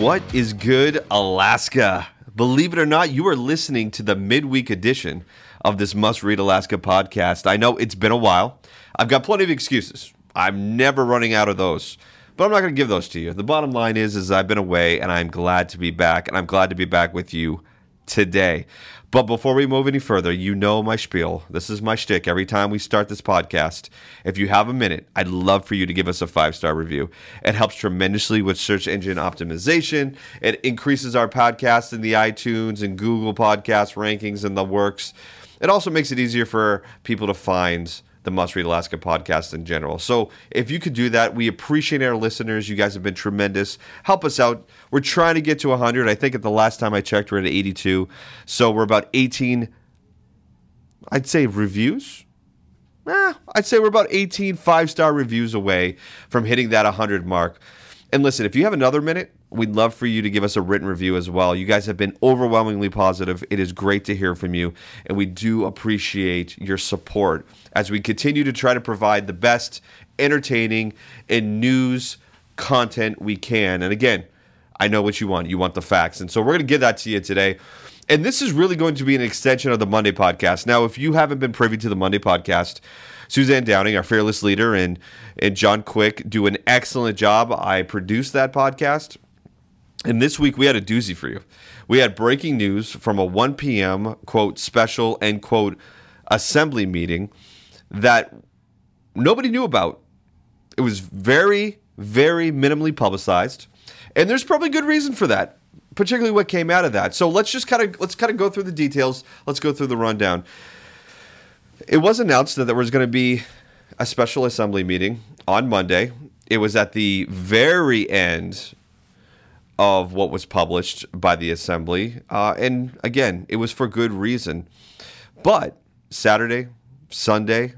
What is good, Alaska? Believe it or not, you are listening to the midweek edition of this Must Read Alaska podcast. I know it's been a while. I've got plenty of excuses. I'm never running out of those. But I'm not going to give those to you. The bottom line is is I've been away and I'm glad to be back and I'm glad to be back with you today. But before we move any further, you know my spiel. This is my shtick. Every time we start this podcast, if you have a minute, I'd love for you to give us a five star review. It helps tremendously with search engine optimization. It increases our podcast in the iTunes and Google podcast rankings and the works. It also makes it easier for people to find the Must Read Alaska podcast in general. So if you could do that, we appreciate our listeners. You guys have been tremendous. Help us out. We're trying to get to 100. I think at the last time I checked, we're at 82. So we're about 18, I'd say, reviews. Eh, I'd say we're about 18 five star reviews away from hitting that 100 mark. And listen, if you have another minute, we'd love for you to give us a written review as well. You guys have been overwhelmingly positive. It is great to hear from you, and we do appreciate your support as we continue to try to provide the best entertaining and news content we can. And again, I know what you want. You want the facts. And so we're going to give that to you today. And this is really going to be an extension of the Monday podcast. Now, if you haven't been privy to the Monday podcast, Suzanne Downing, our fearless leader, and and John Quick do an excellent job. I produced that podcast. And this week we had a doozy for you. We had breaking news from a 1 p.m. quote special end quote assembly meeting that nobody knew about. It was very, very minimally publicized. And there's probably good reason for that, particularly what came out of that. So let's just kind of let's kind of go through the details. Let's go through the rundown. It was announced that there was going to be a special assembly meeting on Monday. It was at the very end of what was published by the assembly. Uh, and again, it was for good reason. But Saturday, Sunday,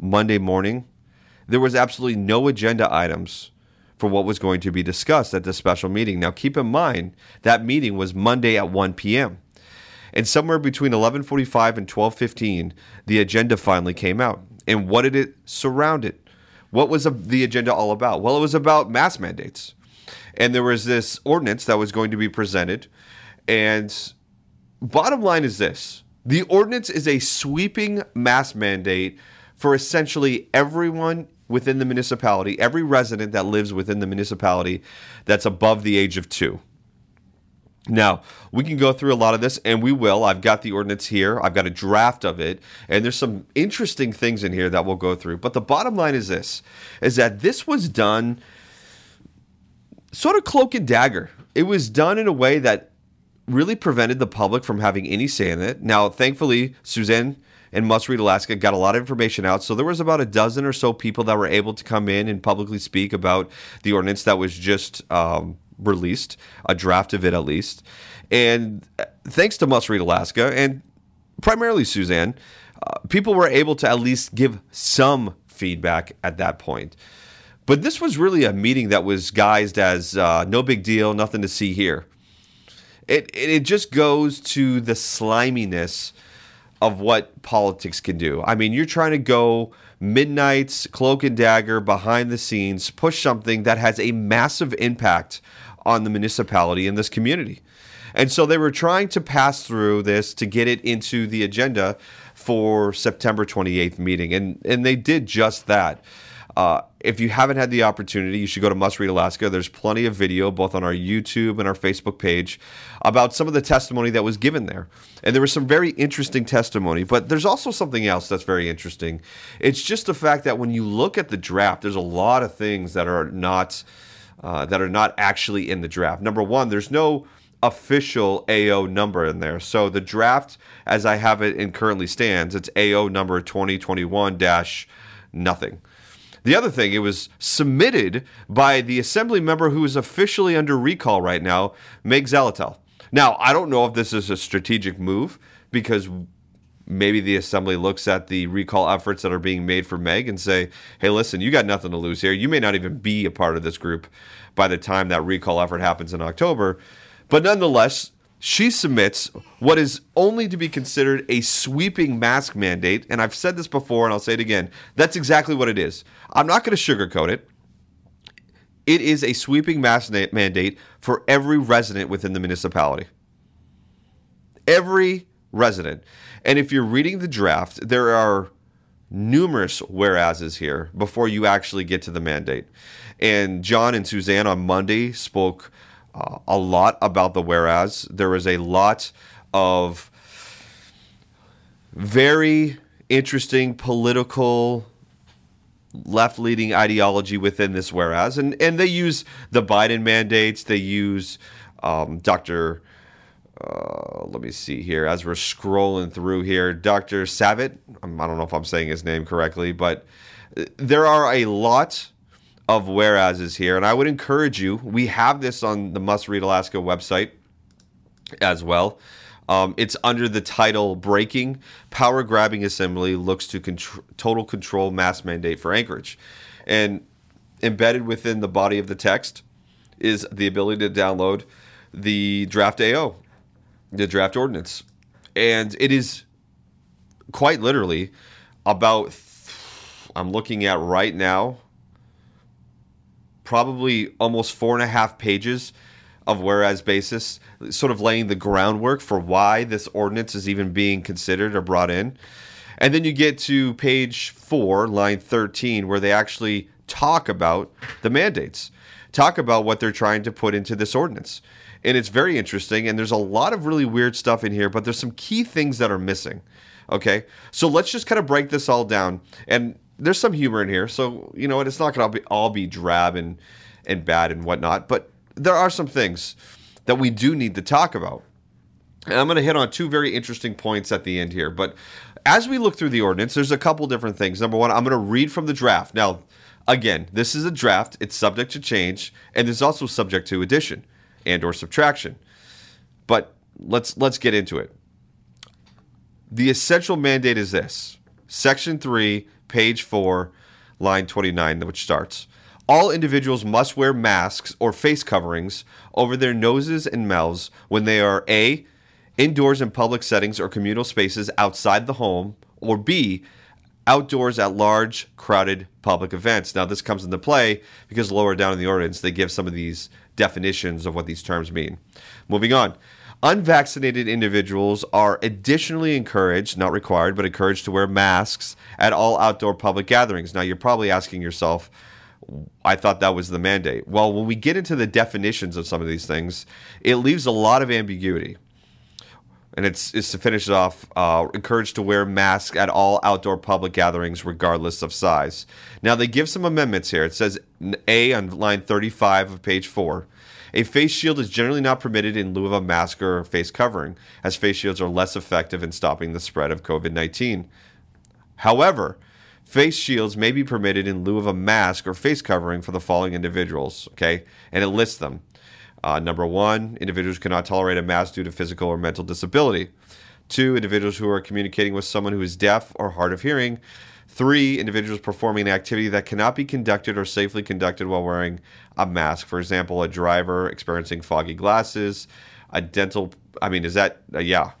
Monday morning, there was absolutely no agenda items for what was going to be discussed at the special meeting. Now, keep in mind that meeting was Monday at 1 p.m. And somewhere between 11:45 and 12:15, the agenda finally came out. And what did it surround it? What was the agenda all about? Well, it was about mask mandates. And there was this ordinance that was going to be presented. And bottom line is this the ordinance is a sweeping mask mandate for essentially everyone within the municipality, every resident that lives within the municipality that's above the age of two. Now, we can go through a lot of this, and we will. I've got the ordinance here, I've got a draft of it, and there's some interesting things in here that we'll go through. But the bottom line is this is that this was done sort of cloak and dagger. It was done in a way that really prevented the public from having any say in it. Now, thankfully, Suzanne and Must Read Alaska got a lot of information out. So there was about a dozen or so people that were able to come in and publicly speak about the ordinance that was just um, released, a draft of it at least. And uh, thanks to Must Read Alaska and primarily Suzanne, uh, people were able to at least give some feedback at that point. But this was really a meeting that was guised as uh, no big deal, nothing to see here. It, it just goes to the sliminess of what politics can do. I mean, you're trying to go midnights, cloak and dagger, behind the scenes, push something that has a massive impact on the municipality and this community. And so they were trying to pass through this to get it into the agenda for September 28th meeting. And, and they did just that. Uh, if you haven't had the opportunity, you should go to Must Read Alaska. There's plenty of video, both on our YouTube and our Facebook page, about some of the testimony that was given there. And there was some very interesting testimony, but there's also something else that's very interesting. It's just the fact that when you look at the draft, there's a lot of things that are not uh, that are not actually in the draft. Number one, there's no official AO number in there. So the draft, as I have it and currently stands, it's AO number 2021 dash nothing. The other thing, it was submitted by the assembly member who is officially under recall right now, Meg Zaletel. Now, I don't know if this is a strategic move because maybe the assembly looks at the recall efforts that are being made for Meg and say, hey, listen, you got nothing to lose here. You may not even be a part of this group by the time that recall effort happens in October. But nonetheless, she submits what is only to be considered a sweeping mask mandate. And I've said this before and I'll say it again. That's exactly what it is. I'm not going to sugarcoat it. It is a sweeping mask mandate for every resident within the municipality. Every resident. And if you're reading the draft, there are numerous whereases here before you actually get to the mandate. And John and Suzanne on Monday spoke uh, a lot about the whereas. There is a lot of very interesting political left leading ideology within this whereas and and they use the Biden mandates they use um, Dr. Uh, let me see here as we're scrolling through here Dr. Savitt um, I don't know if I'm saying his name correctly but uh, there are a lot of whereases here. And I would encourage you, we have this on the Must Read Alaska website as well. Um, it's under the title Breaking Power Grabbing Assembly Looks to contr- Total Control Mass Mandate for Anchorage. And embedded within the body of the text is the ability to download the draft AO, the draft ordinance. And it is quite literally about, I'm looking at right now, probably almost four and a half pages of whereas basis, sort of laying the groundwork for why this ordinance is even being considered or brought in. And then you get to page four, line 13, where they actually talk about the mandates, talk about what they're trying to put into this ordinance. And it's very interesting. And there's a lot of really weird stuff in here, but there's some key things that are missing. Okay. So let's just kind of break this all down. And there's some humor in here, so you know It's not going to all be drab and and bad and whatnot, but there are some things that we do need to talk about. And I'm going to hit on two very interesting points at the end here. But as we look through the ordinance, there's a couple different things. Number one, I'm going to read from the draft. Now, again, this is a draft; it's subject to change, and it's also subject to addition and or subtraction. But let's let's get into it. The essential mandate is this: Section three page 4, line 29, which starts All individuals must wear masks or face coverings over their noses and mouths when they are A. indoors in public settings or communal spaces outside the home, or B. outdoors at large, crowded public events. Now, this comes into play because lower down in the ordinance, they give some of these definitions of what these terms mean. Moving on. Unvaccinated individuals are additionally encouraged, not required, but encouraged to wear masks at all outdoor public gatherings. Now, you're probably asking yourself, I thought that was the mandate. Well, when we get into the definitions of some of these things, it leaves a lot of ambiguity. And it's, it's to finish it off, uh, encouraged to wear masks at all outdoor public gatherings, regardless of size. Now, they give some amendments here. It says A on line 35 of page 4 a face shield is generally not permitted in lieu of a mask or face covering, as face shields are less effective in stopping the spread of COVID 19. However, face shields may be permitted in lieu of a mask or face covering for the following individuals, okay? And it lists them. Uh, number one, individuals cannot tolerate a mask due to physical or mental disability. Two, individuals who are communicating with someone who is deaf or hard of hearing. Three, individuals performing an activity that cannot be conducted or safely conducted while wearing a mask. For example, a driver experiencing foggy glasses, a dental, I mean, is that, uh, yeah,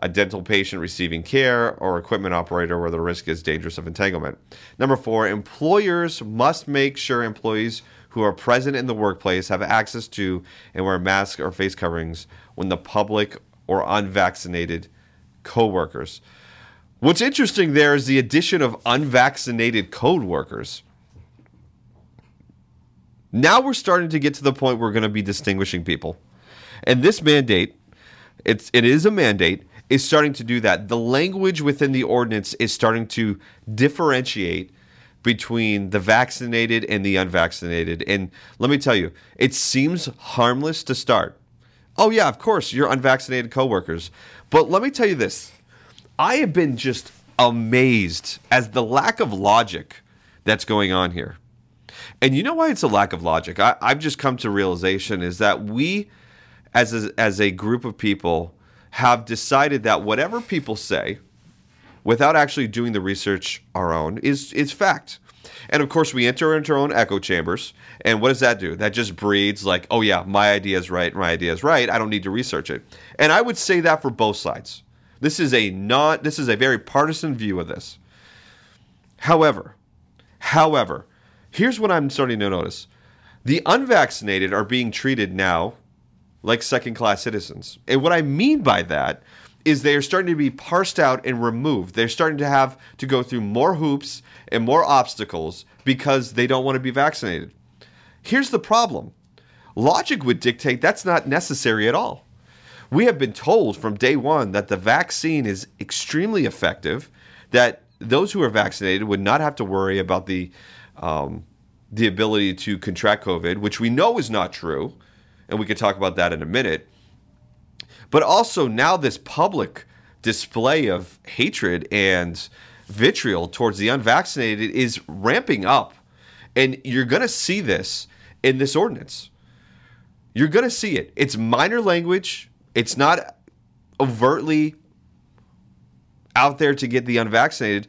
a dental patient receiving care, or equipment operator where the risk is dangerous of entanglement. Number four, employers must make sure employees who are present in the workplace have access to and wear masks or face coverings when the public or unvaccinated coworkers. What's interesting there is the addition of unvaccinated code workers. Now we're starting to get to the point where we're going to be distinguishing people. And this mandate, it's it is a mandate, is starting to do that. The language within the ordinance is starting to differentiate between the vaccinated and the unvaccinated. And let me tell you, it seems harmless to start. Oh yeah, of course, you're unvaccinated coworkers. But let me tell you this. I have been just amazed as the lack of logic that's going on here. And you know why it's a lack of logic? I, have just come to realization is that we, as a, as a group of people, have decided that whatever people say, without actually doing the research our own, is is fact. And of course, we enter into our own echo chambers. And what does that do? That just breeds like, oh yeah, my idea is right, my idea is right. I don't need to research it. And I would say that for both sides. This is a not this is a very partisan view of this. However, however, here's what I'm starting to notice. The unvaccinated are being treated now like second class citizens. And what I mean by that is they are starting to be parsed out and removed. They're starting to have to go through more hoops and more obstacles because they don't want to be vaccinated. Here's the problem logic would dictate that's not necessary at all. We have been told from day one that the vaccine is extremely effective, that those who are vaccinated would not have to worry about the um, the ability to contract COVID, which we know is not true, and we could talk about that in a minute. But also now this public display of hatred and vitriol towards the unvaccinated is ramping up. And you're going to see this in this ordinance. You're going to see it. It's minor language, it's not overtly out there to get the unvaccinated,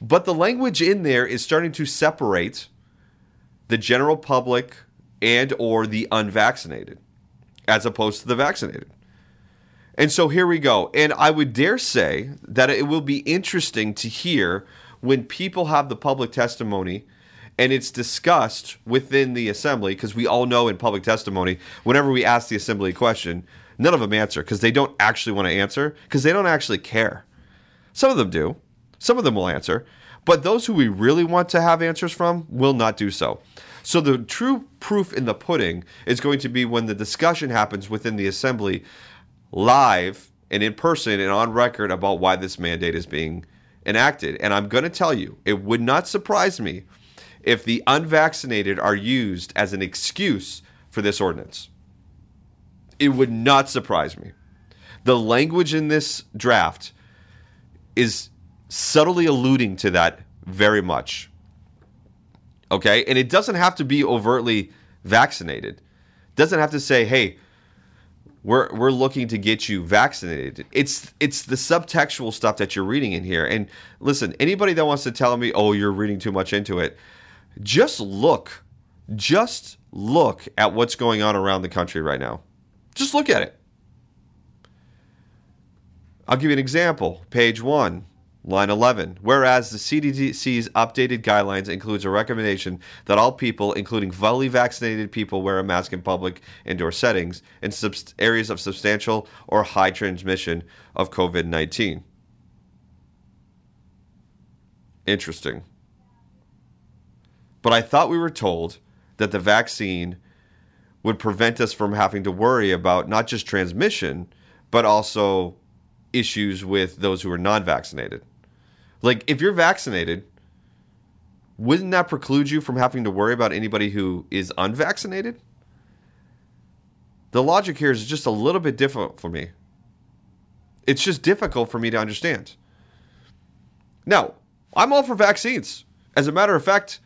but the language in there is starting to separate the general public and or the unvaccinated as opposed to the vaccinated. And so here we go. And I would dare say that it will be interesting to hear when people have the public testimony and it's discussed within the assembly because we all know in public testimony whenever we ask the assembly a question none of them answer because they don't actually want to answer because they don't actually care some of them do some of them will answer but those who we really want to have answers from will not do so so the true proof in the pudding is going to be when the discussion happens within the assembly live and in person and on record about why this mandate is being enacted. And I'm going to tell you, it would not surprise me if the unvaccinated are used as an excuse for this ordinance. It would not surprise me. The language in this draft is subtly alluding to that very much. Okay? And it doesn't have to be overtly vaccinated. It doesn't have to say, "Hey, we're we're looking to get you vaccinated." It's it's the subtextual stuff that you're reading in here. And listen, anybody that wants to tell me, "Oh, you're reading too much into it," just look. Just look at what's going on around the country right now. Just look at it. I'll give you an example. Page 1 Line 11. Whereas the CDC's updated guidelines includes a recommendation that all people, including fully vaccinated people, wear a mask in public indoor settings in areas of substantial or high transmission of COVID 19. Interesting. But I thought we were told that the vaccine would prevent us from having to worry about not just transmission, but also issues with those who are non vaccinated. Like, if you're vaccinated, wouldn't that preclude you from having to worry about anybody who is unvaccinated? The logic here is just a little bit difficult for me. It's just difficult for me to understand. Now, I'm all for vaccines. As a matter of fact,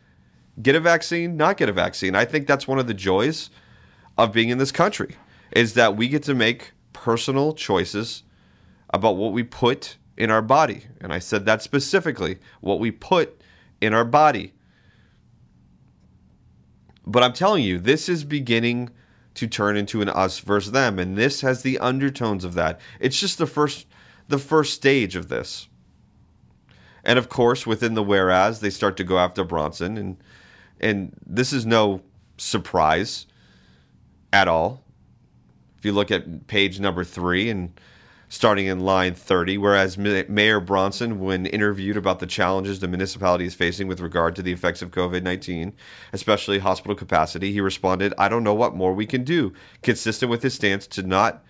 get a vaccine, not get a vaccine. I think that's one of the joys of being in this country is that we get to make personal choices about what we put in our body. And I said that specifically what we put in our body. But I'm telling you, this is beginning to turn into an us versus them and this has the undertones of that. It's just the first the first stage of this. And of course, within the whereas, they start to go after Bronson and and this is no surprise at all. If you look at page number 3 and starting in line 30, whereas Mayor Bronson, when interviewed about the challenges the municipality is facing with regard to the effects of COVID 19, especially hospital capacity, he responded, I don't know what more we can do, consistent with his stance to not.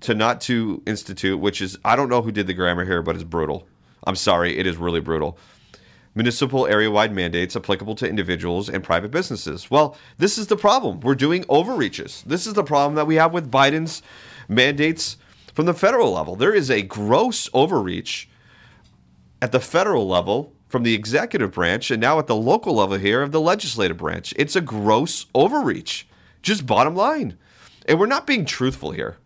To not to institute, which is I don't know who did the grammar here, but it's brutal. I'm sorry, it is really brutal municipal area wide mandates applicable to individuals and private businesses. Well, this is the problem. We're doing overreaches. This is the problem that we have with Biden's mandates from the federal level. There is a gross overreach at the federal level from the executive branch and now at the local level here of the legislative branch. It's a gross overreach. Just bottom line. And we're not being truthful here.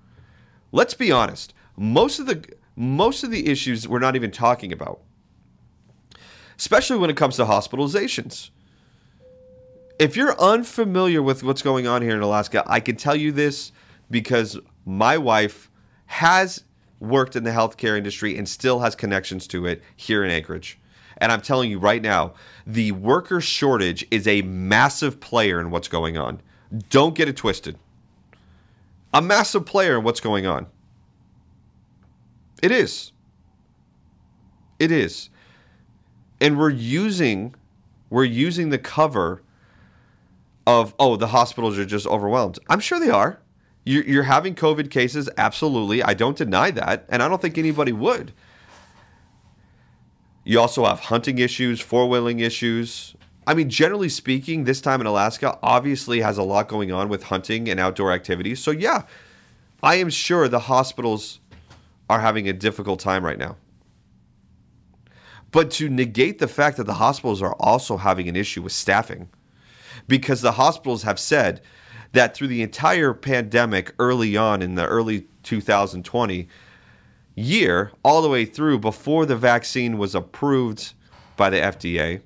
Let's be honest. Most of the most of the issues we're not even talking about. Especially when it comes to hospitalizations. If you're unfamiliar with what's going on here in Alaska, I can tell you this because my wife has worked in the healthcare industry and still has connections to it here in Anchorage. And I'm telling you right now, the worker shortage is a massive player in what's going on. Don't get it twisted. A massive player in what's going on. It is. It is. And we're using we're using the cover of oh the hospitals are just overwhelmed. I'm sure they are. You're, you're having COVID cases, absolutely. I don't deny that, and I don't think anybody would. You also have hunting issues, four wheeling issues. I mean, generally speaking, this time in Alaska obviously has a lot going on with hunting and outdoor activities. So, yeah, I am sure the hospitals are having a difficult time right now. But to negate the fact that the hospitals are also having an issue with staffing, because the hospitals have said that through the entire pandemic early on in the early 2020, year all the way through before the vaccine was approved by the FDA,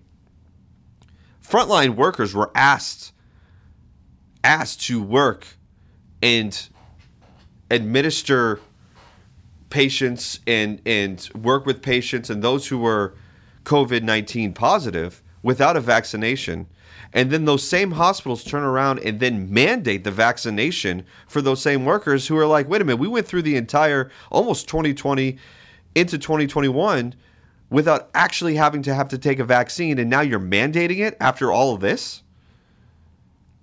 frontline workers were asked asked to work and administer patients and and work with patients and those who were COVID-19 positive without a vaccination and then those same hospitals turn around and then mandate the vaccination for those same workers who are like, wait a minute, we went through the entire almost 2020 into 2021 without actually having to have to take a vaccine. And now you're mandating it after all of this?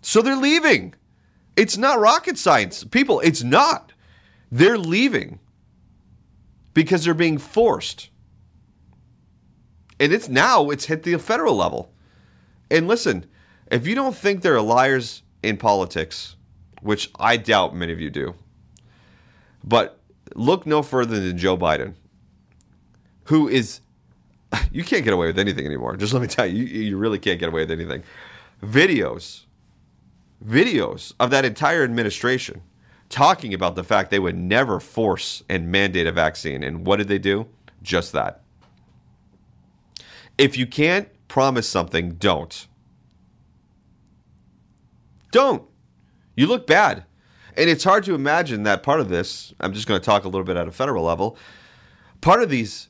So they're leaving. It's not rocket science. People, it's not. They're leaving because they're being forced. And it's now, it's hit the federal level. And listen, if you don't think there are liars in politics, which I doubt many of you do, but look no further than Joe Biden, who is, you can't get away with anything anymore. Just let me tell you, you, you really can't get away with anything. Videos, videos of that entire administration talking about the fact they would never force and mandate a vaccine. And what did they do? Just that. If you can't promise something, don't. Don't. You look bad. And it's hard to imagine that part of this, I'm just going to talk a little bit at a federal level. Part of these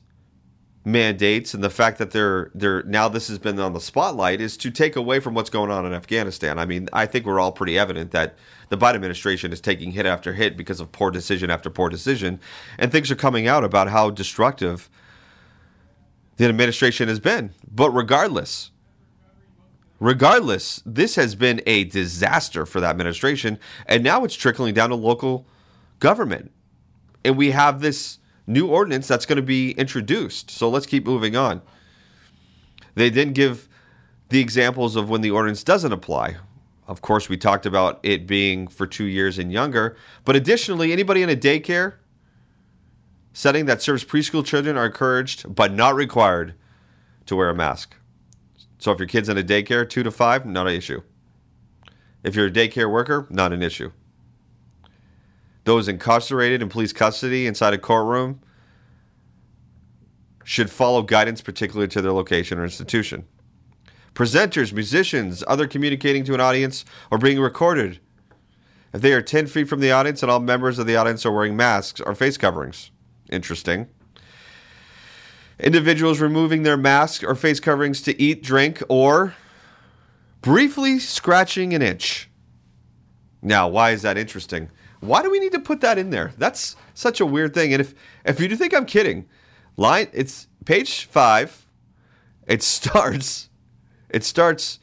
mandates and the fact that they're they're now this has been on the spotlight is to take away from what's going on in Afghanistan. I mean, I think we're all pretty evident that the Biden administration is taking hit after hit because of poor decision after poor decision, and things are coming out about how destructive the administration has been. But regardless, regardless, this has been a disaster for that administration, and now it's trickling down to local government. And we have this new ordinance that's going to be introduced. So let's keep moving on. They didn't give the examples of when the ordinance doesn't apply. Of course, we talked about it being for two years and younger. But additionally, anybody in a daycare setting that serves preschool children are encouraged but not required to wear a mask. So if your kid's in a daycare, two to five, not an issue. If you're a daycare worker, not an issue. Those incarcerated in police custody inside a courtroom should follow guidance particular to their location or institution. Presenters, musicians, other communicating to an audience or being recorded. If they are 10 feet from the audience and all members of the audience are wearing masks or face coverings. Interesting individuals removing their masks or face coverings to eat, drink, or briefly scratching an itch. Now, why is that interesting? Why do we need to put that in there? That's such a weird thing. And if if you do think I'm kidding, line it's page five. It starts. It starts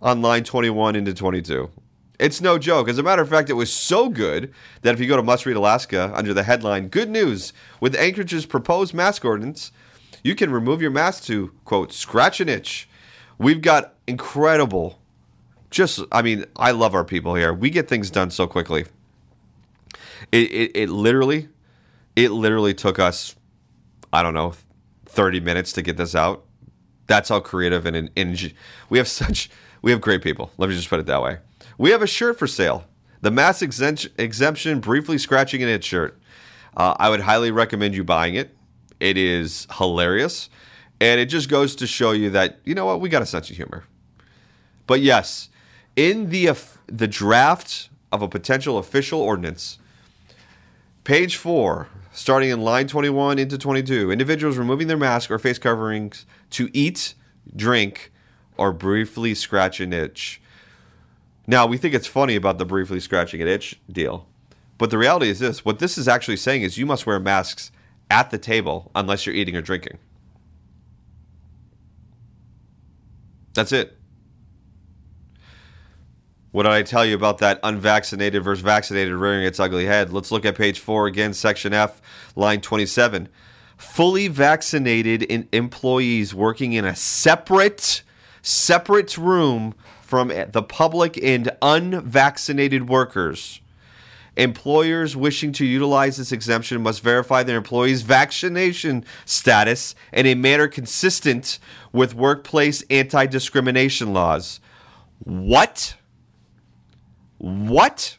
on line 21 into 22. It's no joke. As a matter of fact, it was so good that if you go to Must Read Alaska under the headline "Good News with Anchorage's proposed mask ordinance," you can remove your mask to quote scratch an itch. We've got incredible just I mean, I love our people here. We get things done so quickly. It, it, it literally it literally took us I don't know 30 minutes to get this out. That's how creative and, and we have such we have great people. Let me just put it that way. We have a shirt for sale. The mass exemption briefly scratching an itch shirt. Uh, I would highly recommend you buying it. It is hilarious, and it just goes to show you that you know what we got a sense of humor. But yes, in the the draft of a potential official ordinance, page four, starting in line 21 into 22, individuals removing their mask or face coverings to eat, drink, or briefly scratch an itch. Now, we think it's funny about the briefly scratching an itch deal, but the reality is this what this is actually saying is you must wear masks at the table unless you're eating or drinking. That's it. What did I tell you about that unvaccinated versus vaccinated rearing its ugly head? Let's look at page four again, section F, line 27. Fully vaccinated in employees working in a separate, separate room from the public and unvaccinated workers. Employers wishing to utilize this exemption must verify their employees' vaccination status in a manner consistent with workplace anti discrimination laws. What? What?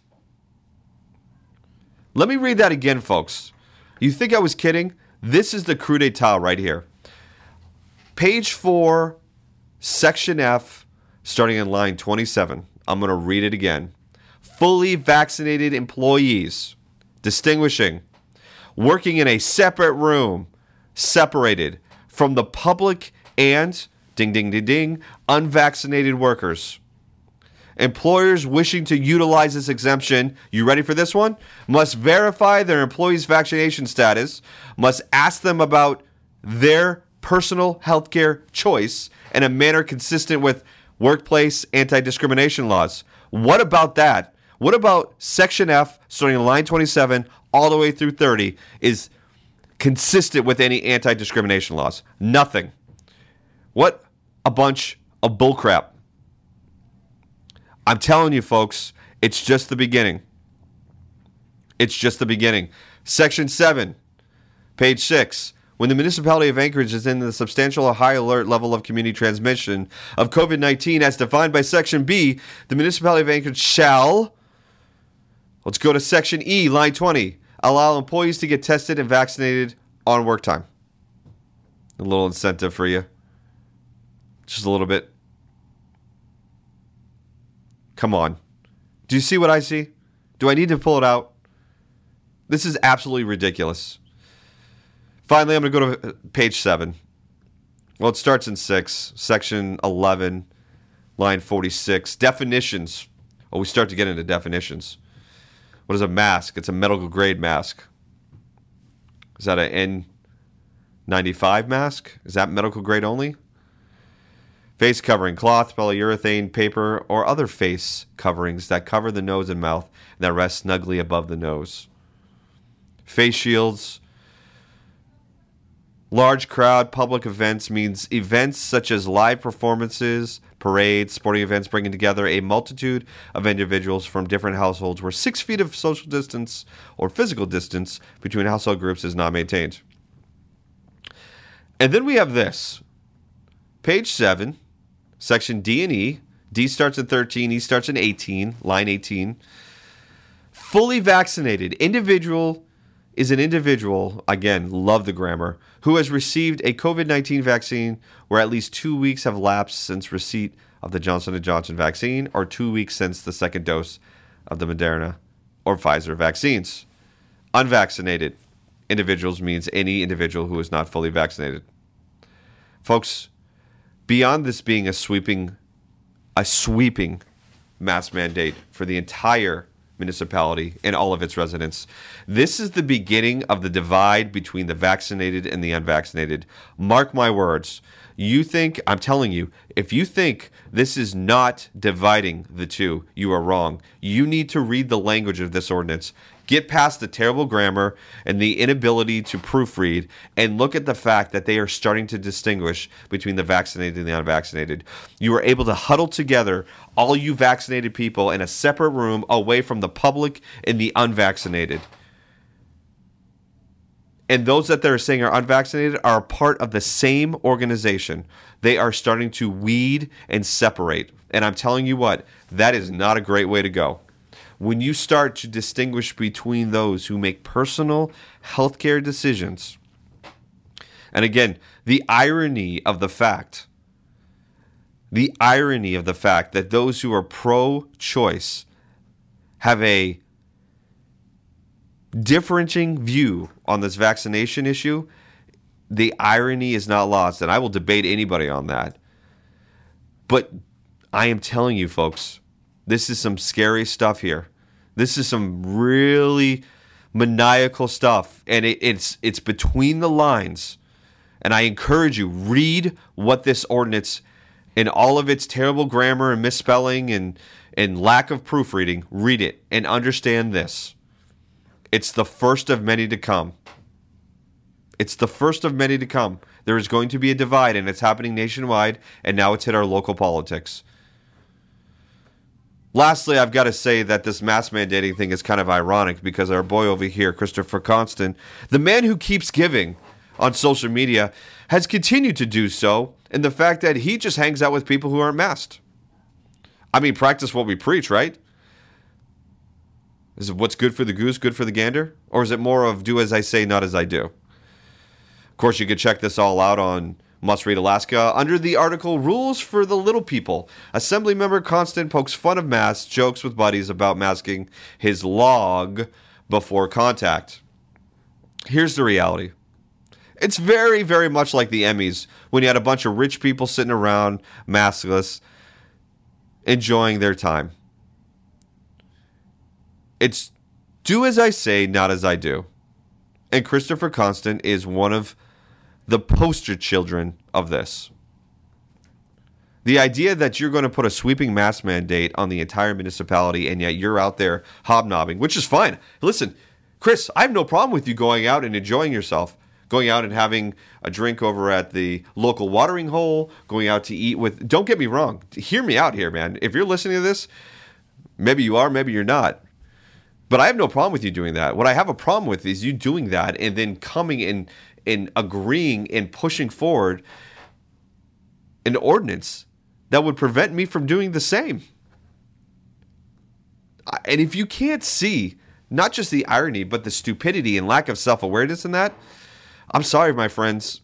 Let me read that again, folks. You think I was kidding? This is the coup d'etat right here. Page 4, section F, starting in line 27. I'm going to read it again. Fully vaccinated employees, distinguishing, working in a separate room, separated from the public and, ding, ding, ding, ding, unvaccinated workers. Employers wishing to utilize this exemption, you ready for this one? Must verify their employees' vaccination status, must ask them about their personal healthcare choice in a manner consistent with workplace anti discrimination laws. What about that? What about Section F, starting in line 27 all the way through 30, is consistent with any anti discrimination laws? Nothing. What a bunch of bullcrap. I'm telling you, folks, it's just the beginning. It's just the beginning. Section 7, page 6. When the municipality of Anchorage is in the substantial or high alert level of community transmission of COVID 19 as defined by Section B, the municipality of Anchorage shall, let's go to Section E, line 20, allow employees to get tested and vaccinated on work time. A little incentive for you. Just a little bit. Come on. Do you see what I see? Do I need to pull it out? This is absolutely ridiculous. Finally, I'm going to go to uh, page 7. Well, it starts in 6, section 11, line 46. Definitions. Oh, we start to get into definitions. What is a mask? It's a medical grade mask. Is that an N95 mask? Is that medical grade only? Face covering, cloth, polyurethane, paper, or other face coverings that cover the nose and mouth and that rest snugly above the nose. Face shields. Large crowd public events means events such as live performances, parades, sporting events bringing together a multitude of individuals from different households where six feet of social distance or physical distance between household groups is not maintained. And then we have this. Page 7 section D and E. D starts at 13, E starts at 18, line 18. Fully vaccinated individual is an individual, again, love the grammar, who has received a COVID 19 vaccine where at least two weeks have lapsed since receipt of the Johnson & Johnson vaccine or two weeks since the second dose of the Moderna or Pfizer vaccines. Unvaccinated individuals means any individual who is not fully vaccinated. Folks, beyond this being a sweeping a sweeping mass mandate for the entire municipality and all of its residents. This is the beginning of the divide between the vaccinated and the unvaccinated. Mark my words. You think, I'm telling you, if you think this is not dividing the two, you are wrong. You need to read the language of this ordinance get past the terrible grammar and the inability to proofread and look at the fact that they are starting to distinguish between the vaccinated and the unvaccinated. You are able to huddle together all you vaccinated people in a separate room away from the public and the unvaccinated. and those that they're saying are unvaccinated are part of the same organization. They are starting to weed and separate. And I'm telling you what, that is not a great way to go. When you start to distinguish between those who make personal healthcare decisions, and again, the irony of the fact, the irony of the fact that those who are pro choice have a differing view on this vaccination issue, the irony is not lost, and I will debate anybody on that. But I am telling you, folks, this is some scary stuff here. This is some really maniacal stuff, and it, it's it's between the lines. And I encourage you read what this ordinance, in all of its terrible grammar and misspelling and and lack of proofreading, read it and understand this. It's the first of many to come. It's the first of many to come. There is going to be a divide, and it's happening nationwide, and now it's hit our local politics. Lastly, I've got to say that this mask mandating thing is kind of ironic because our boy over here, Christopher Constant, the man who keeps giving on social media, has continued to do so in the fact that he just hangs out with people who aren't masked. I mean, practice what we preach, right? Is it what's good for the goose, good for the gander? Or is it more of do as I say, not as I do? Of course, you could check this all out on Must Read Alaska under the article Rules for the Little People. Assembly member Constant pokes fun of masks, jokes with buddies about masking his log before contact. Here's the reality. It's very, very much like the Emmys when you had a bunch of rich people sitting around maskless enjoying their time. It's do as I say, not as I do. And Christopher Constant is one of the poster children of this. The idea that you're going to put a sweeping mask mandate on the entire municipality and yet you're out there hobnobbing, which is fine. Listen, Chris, I have no problem with you going out and enjoying yourself, going out and having a drink over at the local watering hole, going out to eat with. Don't get me wrong. Hear me out here, man. If you're listening to this, maybe you are, maybe you're not. But I have no problem with you doing that. What I have a problem with is you doing that and then coming in agreeing and pushing forward an ordinance that would prevent me from doing the same. And if you can't see not just the irony, but the stupidity and lack of self awareness in that, I'm sorry, my friends.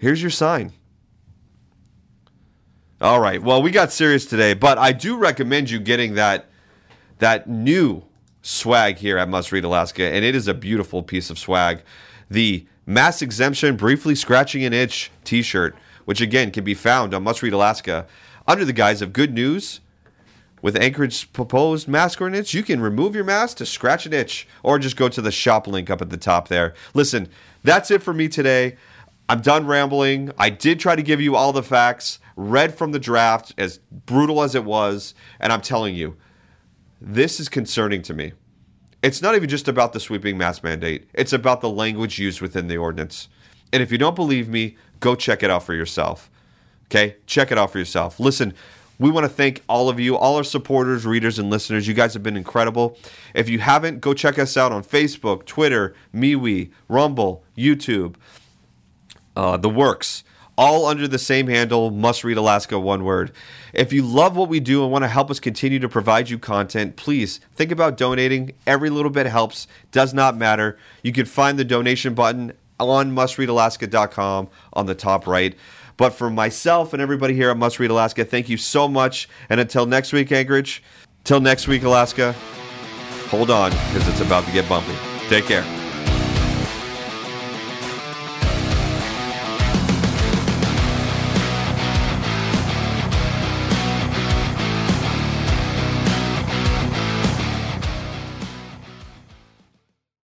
Here's your sign. All right. Well, we got serious today, but I do recommend you getting that that new swag here at Must Read Alaska, and it is a beautiful piece of swag. The Mass Exemption Briefly Scratching an Itch T-shirt, which again can be found on Must Read Alaska under the guise of good news. With Anchorage's proposed mask ordinance, you can remove your mask to scratch an itch, or just go to the shop link up at the top there. Listen, that's it for me today. I'm done rambling. I did try to give you all the facts, read from the draft, as brutal as it was, and I'm telling you, this is concerning to me. It's not even just about the sweeping mask mandate, it's about the language used within the ordinance. And if you don't believe me, go check it out for yourself. Okay? Check it out for yourself. Listen, we want to thank all of you, all our supporters, readers, and listeners. You guys have been incredible. If you haven't, go check us out on Facebook, Twitter, MeWe, Rumble, YouTube uh, the works, all under the same handle, Must Read Alaska, one word. If you love what we do and want to help us continue to provide you content, please think about donating. Every little bit helps, does not matter. You can find the donation button on mustreadalaska.com on the top right. But for myself and everybody here at Must Read Alaska, thank you so much. And until next week, Anchorage, till next week, Alaska, hold on because it's about to get bumpy. Take care.